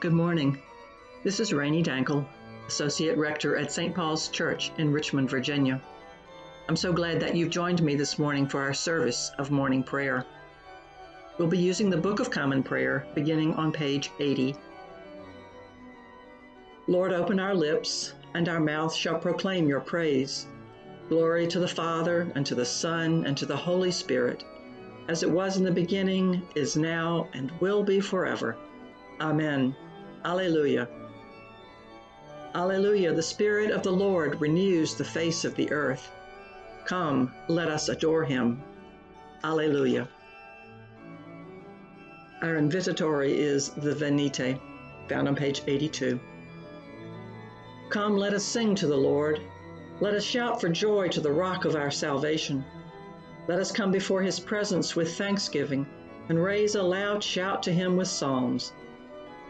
Good morning. This is Rainey Dankel, Associate Rector at St. Paul's Church in Richmond, Virginia. I'm so glad that you've joined me this morning for our service of morning prayer. We'll be using the Book of Common Prayer beginning on page 80. Lord, open our lips, and our mouth shall proclaim your praise. Glory to the Father, and to the Son, and to the Holy Spirit, as it was in the beginning, is now, and will be forever. Amen. Alleluia. Alleluia. The Spirit of the Lord renews the face of the earth. Come, let us adore him. Alleluia. Our invitatory is the Venite, found on page 82. Come, let us sing to the Lord. Let us shout for joy to the rock of our salvation. Let us come before his presence with thanksgiving and raise a loud shout to him with psalms.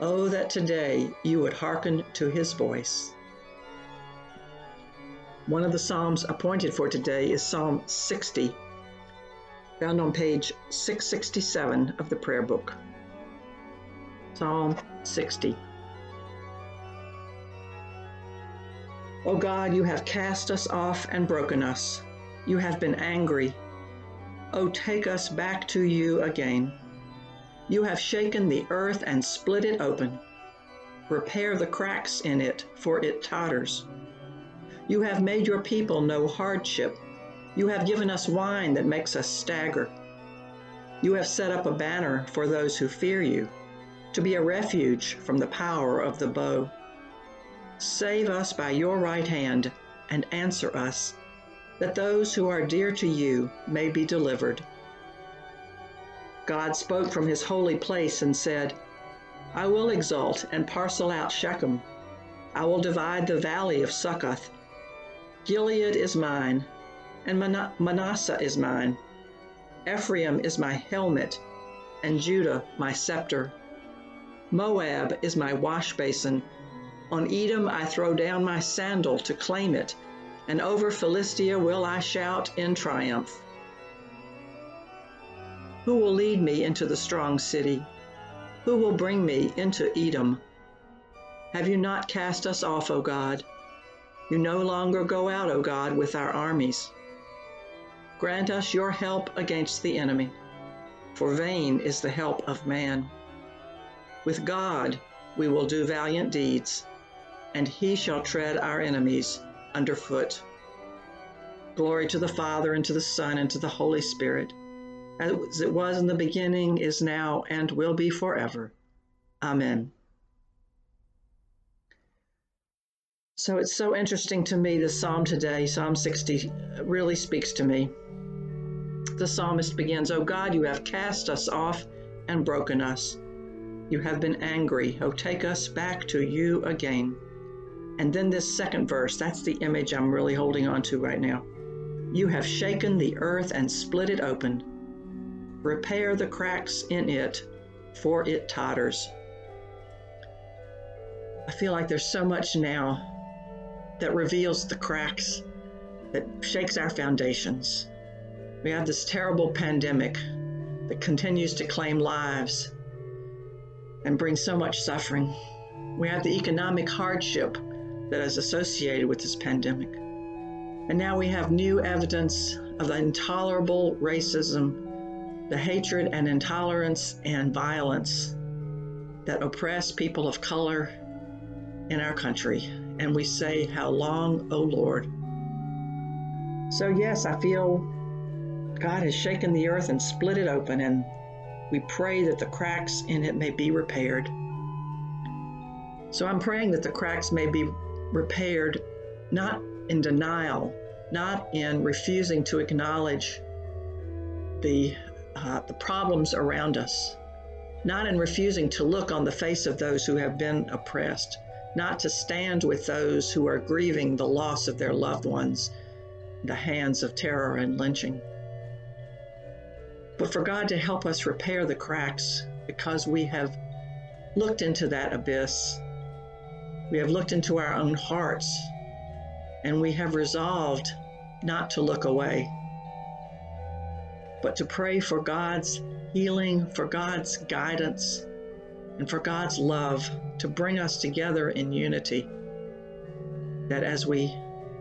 Oh, that today you would hearken to his voice. One of the Psalms appointed for today is Psalm 60, found on page 667 of the prayer book. Psalm 60. O God, you have cast us off and broken us. You have been angry. O take us back to you again. You have shaken the earth and split it open. Repair the cracks in it, for it totters. You have made your people know hardship. You have given us wine that makes us stagger. You have set up a banner for those who fear you, to be a refuge from the power of the bow. Save us by your right hand and answer us, that those who are dear to you may be delivered. God spoke from his holy place and said, I will exalt and parcel out Shechem. I will divide the valley of Succoth. Gilead is mine, and Manasseh is mine. Ephraim is my helmet, and Judah my scepter. Moab is my wash basin. On Edom I throw down my sandal to claim it, and over Philistia will I shout in triumph. Who will lead me into the strong city? Who will bring me into Edom? Have you not cast us off, O God? You no longer go out, O God, with our armies. Grant us your help against the enemy, for vain is the help of man. With God we will do valiant deeds, and he shall tread our enemies underfoot. Glory to the Father, and to the Son, and to the Holy Spirit as it was in the beginning, is now, and will be forever. Amen. So it's so interesting to me, the psalm today, Psalm 60, really speaks to me. The psalmist begins, O God, you have cast us off and broken us. You have been angry. Oh, take us back to you again. And then this second verse, that's the image I'm really holding on to right now. You have shaken the earth and split it open repair the cracks in it, for it totters. I feel like there's so much now that reveals the cracks, that shakes our foundations. We have this terrible pandemic that continues to claim lives and bring so much suffering. We have the economic hardship that is associated with this pandemic. And now we have new evidence of intolerable racism the hatred and intolerance and violence that oppress people of color in our country. And we say, How long, O Lord? So, yes, I feel God has shaken the earth and split it open, and we pray that the cracks in it may be repaired. So, I'm praying that the cracks may be repaired not in denial, not in refusing to acknowledge the uh, the problems around us, not in refusing to look on the face of those who have been oppressed, not to stand with those who are grieving the loss of their loved ones the hands of terror and lynching, but for God to help us repair the cracks because we have looked into that abyss. We have looked into our own hearts and we have resolved not to look away, but to pray for God's healing, for God's guidance, and for God's love to bring us together in unity. That as we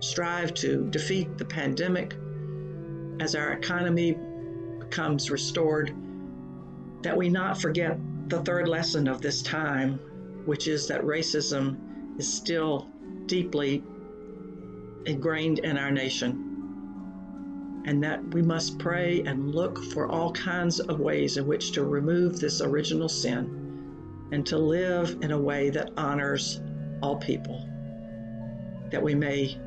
strive to defeat the pandemic, as our economy becomes restored, that we not forget the third lesson of this time, which is that racism is still deeply ingrained in our nation. And that we must pray and look for all kinds of ways in which to remove this original sin and to live in a way that honors all people, that we may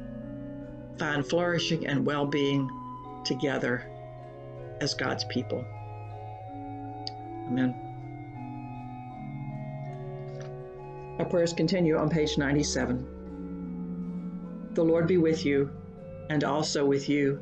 find flourishing and well being together as God's people. Amen. Our prayers continue on page 97. The Lord be with you and also with you.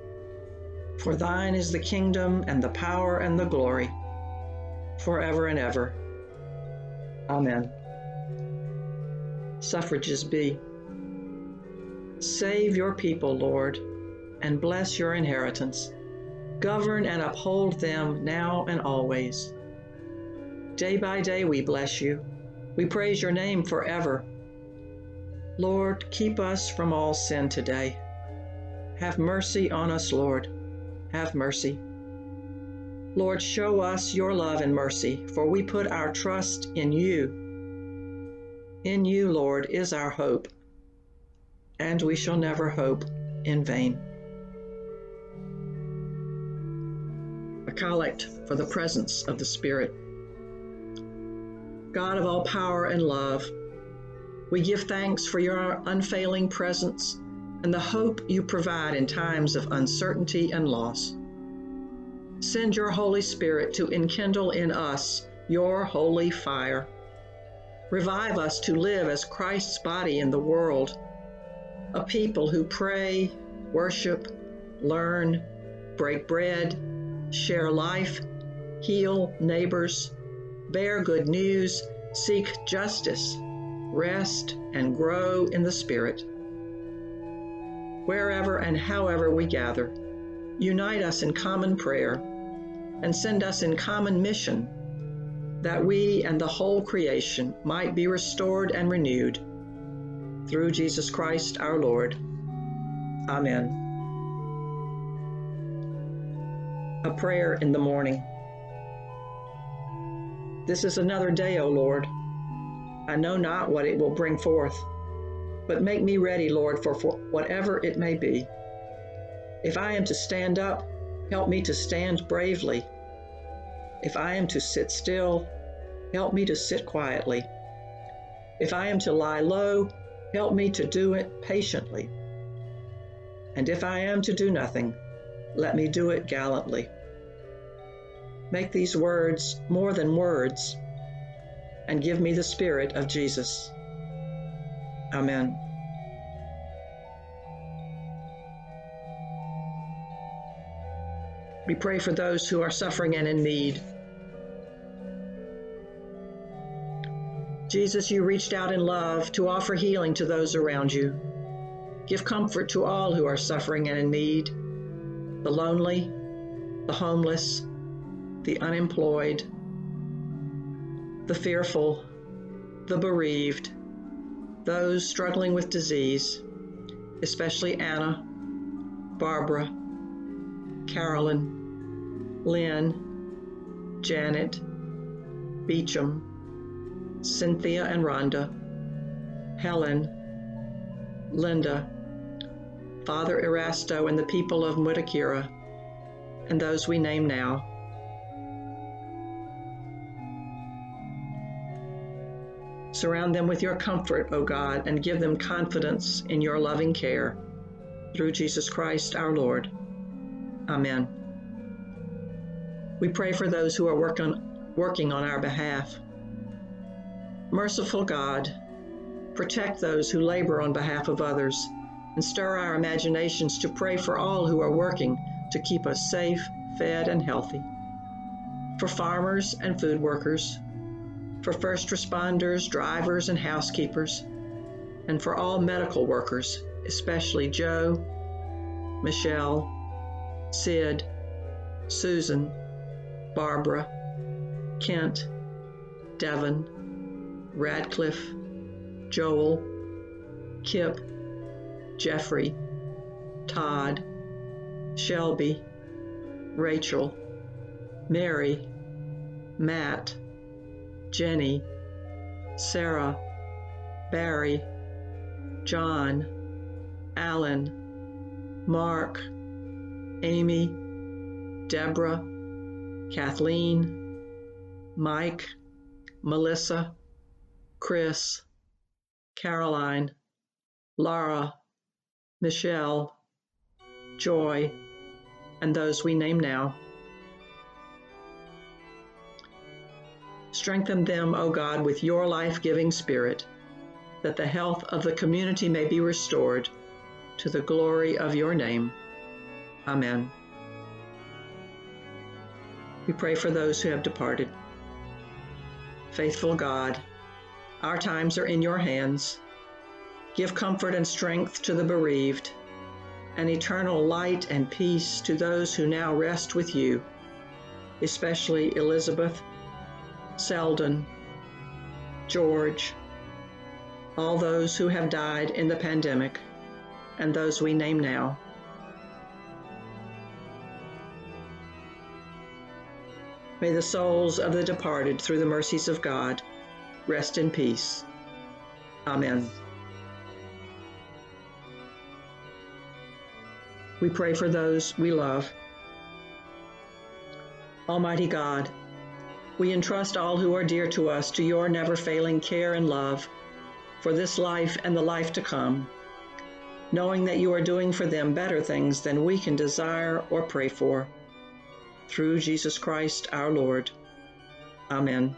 For thine is the kingdom, and the power, and the glory, forever and ever. Amen. Suffrages B. Save your people, Lord, and bless your inheritance. Govern and uphold them now and always. Day by day we bless you. We praise your name forever. Lord, keep us from all sin today. Have mercy on us, Lord. Have mercy. Lord, show us your love and mercy, for we put our trust in you in you, Lord, is our hope, and we shall never hope in vain. A collect for the presence of the Spirit. God of all power and love, we give thanks for your unfailing presence and the hope you provide in times of uncertainty and loss. Send your Holy Spirit to enkindle in us your holy fire Revive us to live as Christ's body in the world, a people who pray, worship, learn, break bread, share life, heal neighbors, bear good news, seek justice, rest, and grow in the Spirit. Wherever and however we gather, unite us in common prayer and send us in common mission that we and the whole creation might be restored and renewed. Through Jesus Christ our Lord. Amen. A prayer in the morning. This is another day, O Lord. I know not what it will bring forth, but make me ready, Lord, for, for whatever it may be. If I am to stand up, help me to stand bravely if I am to sit still, help me to sit quietly. If I am to lie low, help me to do it patiently. And if I am to do nothing, let me do it gallantly. Make these words more than words, and give me the Spirit of Jesus. Amen. We pray for those who are suffering and in need. Jesus, you reached out in love to offer healing to those around you. Give comfort to all who are suffering and in need the lonely, the homeless, the unemployed, the fearful, the bereaved, those struggling with disease, especially Anna, Barbara, Carolyn, Lynn, Janet, Beecham, Cynthia and Rhonda, Helen, Linda, Father Erasto and the people of Mutakira, and those we name now. Surround them with your comfort, O God, and give them confidence in your loving care. Through Jesus Christ our Lord. Amen. We pray for those who are working, working on our behalf. Merciful God, protect those who labor on behalf of others and stir our imaginations to pray for all who are working to keep us safe, fed, and healthy. For farmers and food workers, for first responders, drivers, and housekeepers, and for all medical workers, especially Joe, Michelle, Sid, Susan, Barbara, Kent, Devon, Radcliffe, Joel, Kip, Jeffrey, Todd, Shelby, Rachel, Mary, Matt, Jenny, Sarah, Barry, John, Alan, Mark, Amy, Deborah, Kathleen, Mike, Melissa, Chris, Caroline, Laura, Michelle, Joy, and those we name now. Strengthen them, O God, with your life giving spirit, that the health of the community may be restored to the glory of your name. Amen. We pray for those who have departed. Faithful God, our times are in your hands. Give comfort and strength to the bereaved, and eternal light and peace to those who now rest with you, especially Elizabeth, Selden, George, all those who have died in the pandemic, and those we name now. May the souls of the departed, through the mercies of God, rest in peace. Amen. We pray for those we love. Almighty God, we entrust all who are dear to us to your never failing care and love for this life and the life to come, knowing that you are doing for them better things than we can desire or pray for. Through Jesus Christ our Lord. Amen.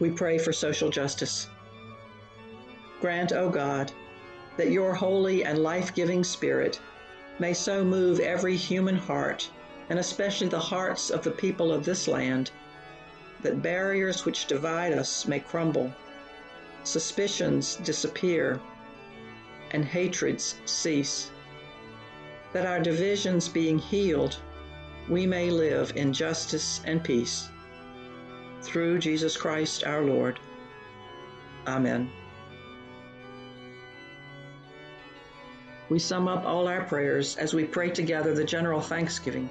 We pray for social justice. Grant, O God, that your holy and life giving Spirit may so move every human heart, and especially the hearts of the people of this land, that barriers which divide us may crumble, suspicions disappear, and hatreds cease. That our divisions being healed, we may live in justice and peace. Through Jesus Christ our Lord. Amen. we sum up all our prayers as we pray together the general thanksgiving,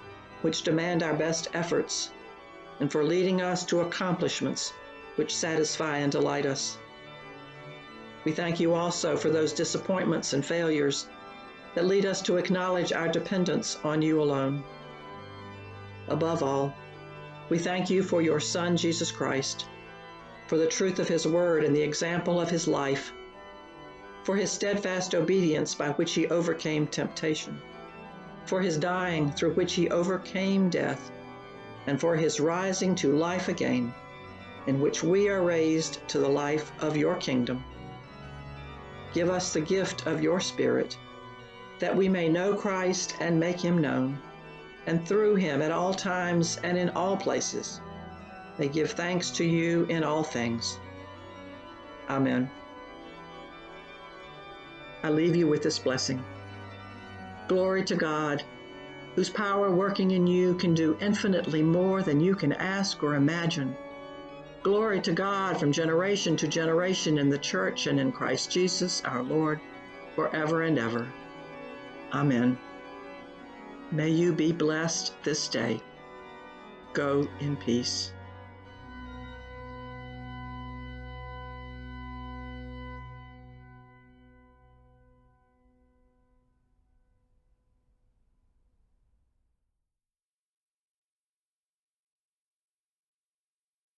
which demand our best efforts and for leading us to accomplishments which satisfy and delight us. We thank you also for those disappointments and failures that lead us to acknowledge our dependence on you alone. Above all, we thank you for your Son, Jesus Christ, for the truth of his word and the example of his life for his steadfast obedience by which he overcame temptation, for his dying through which he overcame death, and for his rising to life again, in which we are raised to the life of your kingdom. Give us the gift of your Spirit, that we may know Christ and make him known, and through him at all times and in all places may give thanks to you in all things. Amen. I leave you with this blessing. Glory to God, whose power working in you can do infinitely more than you can ask or imagine. Glory to God from generation to generation in the church and in Christ Jesus our Lord, forever and ever. Amen. May you be blessed this day. Go in peace.